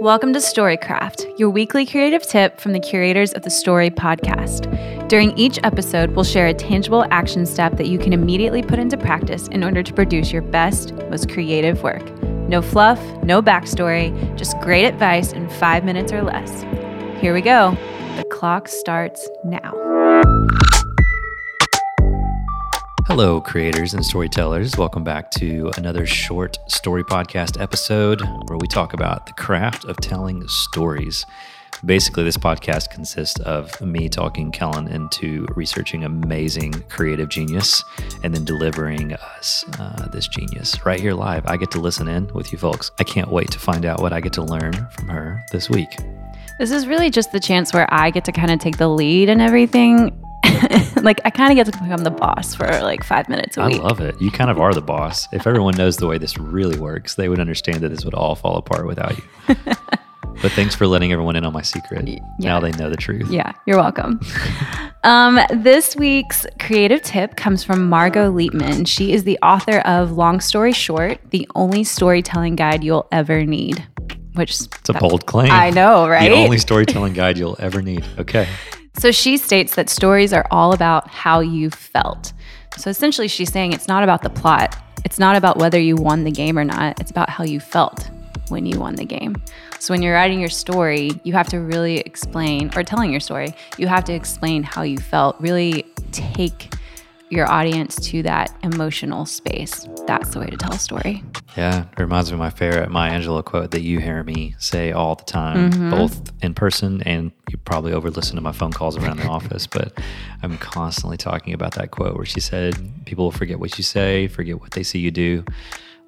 Welcome to Storycraft, your weekly creative tip from the curators of the Story podcast. During each episode, we'll share a tangible action step that you can immediately put into practice in order to produce your best, most creative work. No fluff, no backstory, just great advice in five minutes or less. Here we go. The clock starts now. Hello, creators and storytellers. Welcome back to another short story podcast episode where we talk about the craft of telling stories. Basically, this podcast consists of me talking Kellen into researching amazing creative genius and then delivering us uh, this genius right here live. I get to listen in with you folks. I can't wait to find out what I get to learn from her this week. This is really just the chance where I get to kind of take the lead and everything like I kind of get to become the boss for like five minutes a I week. I love it. You kind of are the boss. If everyone knows the way this really works, they would understand that this would all fall apart without you. but thanks for letting everyone in on my secret. Now they know the truth. Yeah, you're welcome. um, this week's creative tip comes from Margot Leitman. She is the author of Long Story Short, the only storytelling guide you'll ever need. Which It's a bold claim. I know, right? The only storytelling guide you'll ever need. Okay. So she states that stories are all about how you felt. So essentially, she's saying it's not about the plot. It's not about whether you won the game or not. It's about how you felt when you won the game. So when you're writing your story, you have to really explain, or telling your story, you have to explain how you felt, really take your audience to that emotional space. That's the way to tell a story. Yeah, it reminds me of my favorite Maya Angelou quote that you hear me say all the time, Mm-hmm. both in person and you probably over listen to my phone calls around the office. But I'm constantly talking about that quote where she said, People will forget what you say, forget what they see you do.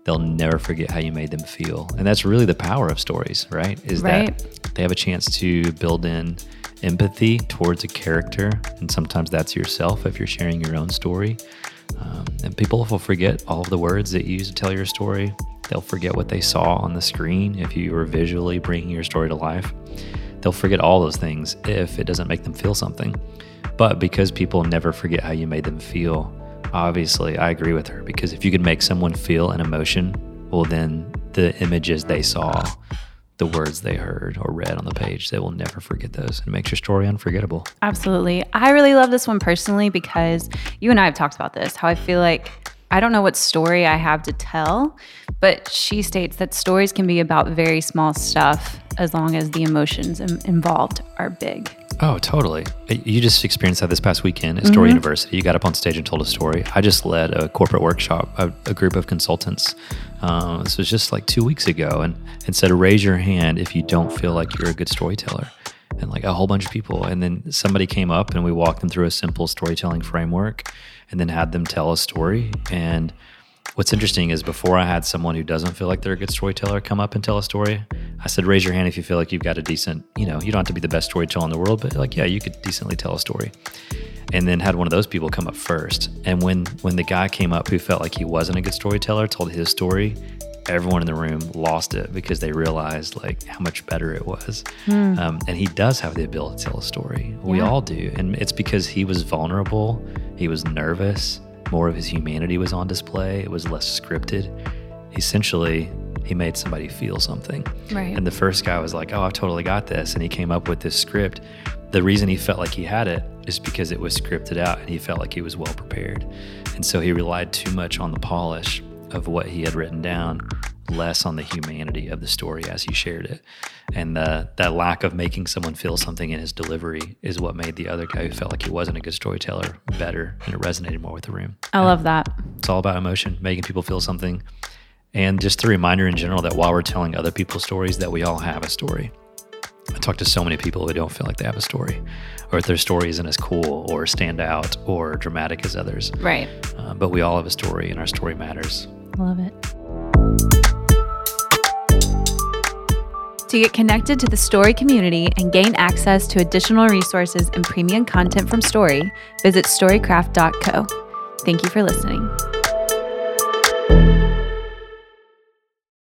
They'll never forget how you made them feel. And that's really the power of stories, right? Is Right. that they have a chance to build in empathy towards a character. And sometimes that's yourself if you're sharing your own story. Um, and people will forget all of the words that you use to tell your story. They'll forget what they saw on the screen if you were visually bringing your story to life. They'll forget all those things if it doesn't make them feel something. But because people never forget how you made them feel, obviously I agree with her because if you can make someone feel an emotion, well, then the images they saw, the words they heard or read on the page, they will never forget those. And it makes your story unforgettable. Absolutely. I really love this one personally because you and I have talked about this, how I feel like I don't know what story I have to tell, but she states that stories can be about very small stuff as long as the emotions involved are big. Oh, totally. You just experienced that this past weekend at Story University. You got up on stage and told a story. I just led a corporate workshop, a, a group of consultants. Um, this was just like two weeks ago, and, and said, raise your hand if you don't feel like you're a good storyteller. And like a whole bunch of people. And then somebody came up and we walked them through a simple storytelling framework and then had them tell a story. And What's interesting is before I had someone who doesn't feel like they're a good storyteller come up and tell a story, I said, raise your hand if you feel like you've got a decent, you know, you don't have to be the best storyteller in the world, but like, yeah, you could decently tell a story. And then had one of those people come up first. And when when the guy came up who felt like he wasn't a good storyteller, told his story, everyone in the room lost it because they realized like how much better it was. Um, and he does have the ability to tell a story. We Yeah. all do. And it's because he was vulnerable, he was nervous, more of his humanity was on display, it was less scripted. Essentially, he made somebody feel something. Right. And the first guy was like, Oh, I've totally got this. And he came up with this script. The reason he felt like he had it is because it was scripted out and he felt like he was well prepared. And so he relied too much on the polish of what he had written down, less on the humanity of the story as he shared it. And the, that lack of making someone feel something in his delivery is what made the other guy who felt like he wasn't a good storyteller better and it resonated more with the room. I love that. It's all about emotion, making people feel something. And just a reminder in general that while we're telling other people's stories, that we all have a story. I talk to so many people who don't feel like they have a story, or if their story isn't as cool or stand out or dramatic as others. Right. Uh, but we all have a story, and our story matters. Love it. To get connected to the Story community and gain access to additional resources and premium content from Story, visit storycraft.co. Thank you for listening.